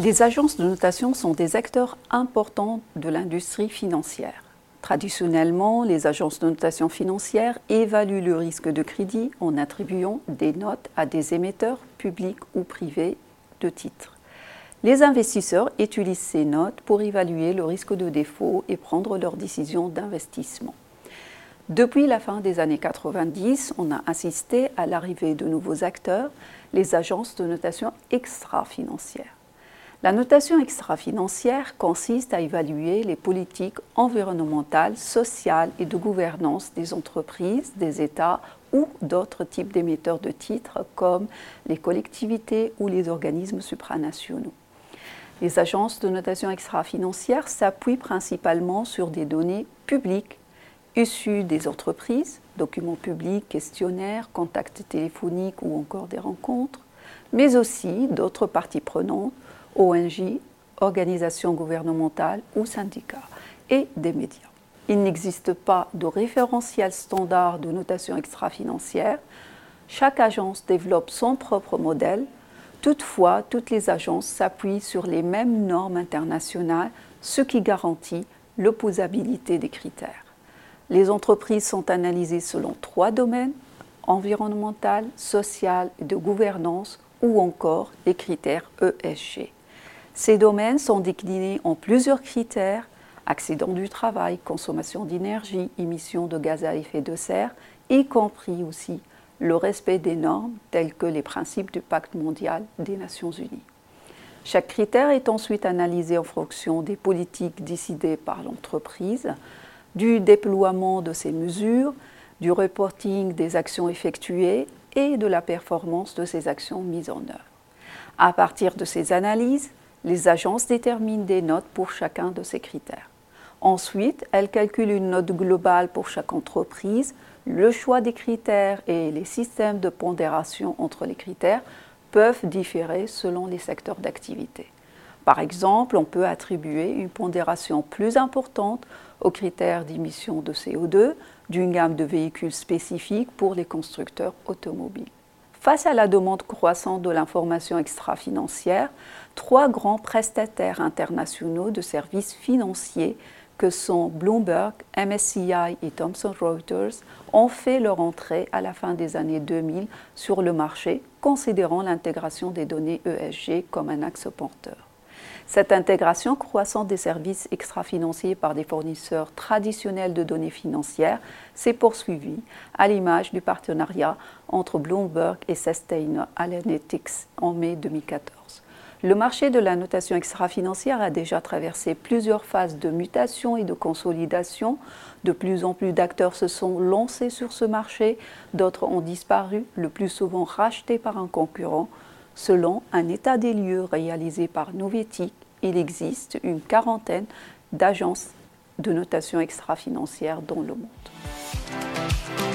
Les agences de notation sont des acteurs importants de l'industrie financière. Traditionnellement, les agences de notation financière évaluent le risque de crédit en attribuant des notes à des émetteurs publics ou privés de titres. Les investisseurs utilisent ces notes pour évaluer le risque de défaut et prendre leurs décisions d'investissement. Depuis la fin des années 90, on a assisté à l'arrivée de nouveaux acteurs, les agences de notation extra-financières. La notation extra-financière consiste à évaluer les politiques environnementales, sociales et de gouvernance des entreprises, des États ou d'autres types d'émetteurs de titres comme les collectivités ou les organismes supranationaux. Les agences de notation extra-financière s'appuient principalement sur des données publiques issues des entreprises, documents publics, questionnaires, contacts téléphoniques ou encore des rencontres, mais aussi d'autres parties prenantes ONG, organisations gouvernementales ou syndicats, et des médias. Il n'existe pas de référentiel standard de notation extra-financière. Chaque agence développe son propre modèle. Toutefois, toutes les agences s'appuient sur les mêmes normes internationales, ce qui garantit l'opposabilité des critères. Les entreprises sont analysées selon trois domaines environnemental, social et de gouvernance ou encore les critères ESG. Ces domaines sont déclinés en plusieurs critères accidents du travail, consommation d'énergie, émissions de gaz à effet de serre, y compris aussi le respect des normes telles que les principes du pacte mondial des Nations Unies. Chaque critère est ensuite analysé en fonction des politiques décidées par l'entreprise, du déploiement de ces mesures, du reporting des actions effectuées et de la performance de ces actions mises en œuvre. À partir de ces analyses, les agences déterminent des notes pour chacun de ces critères. Ensuite, elles calculent une note globale pour chaque entreprise. Le choix des critères et les systèmes de pondération entre les critères peuvent différer selon les secteurs d'activité. Par exemple, on peut attribuer une pondération plus importante aux critères d'émission de CO2 d'une gamme de véhicules spécifiques pour les constructeurs automobiles. Face à la demande croissante de l'information extra-financière, trois grands prestataires internationaux de services financiers que sont Bloomberg, MSCI et Thomson Reuters ont fait leur entrée à la fin des années 2000 sur le marché, considérant l'intégration des données ESG comme un axe porteur. Cette intégration croissante des services extra-financiers par des fournisseurs traditionnels de données financières s'est poursuivie à l'image du partenariat entre Bloomberg et Sustainalytics en mai 2014. Le marché de la notation extra-financière a déjà traversé plusieurs phases de mutation et de consolidation. De plus en plus d'acteurs se sont lancés sur ce marché, d'autres ont disparu, le plus souvent rachetés par un concurrent. Selon un état des lieux réalisé par Novetic, il existe une quarantaine d'agences de notation extra-financière dans le monde.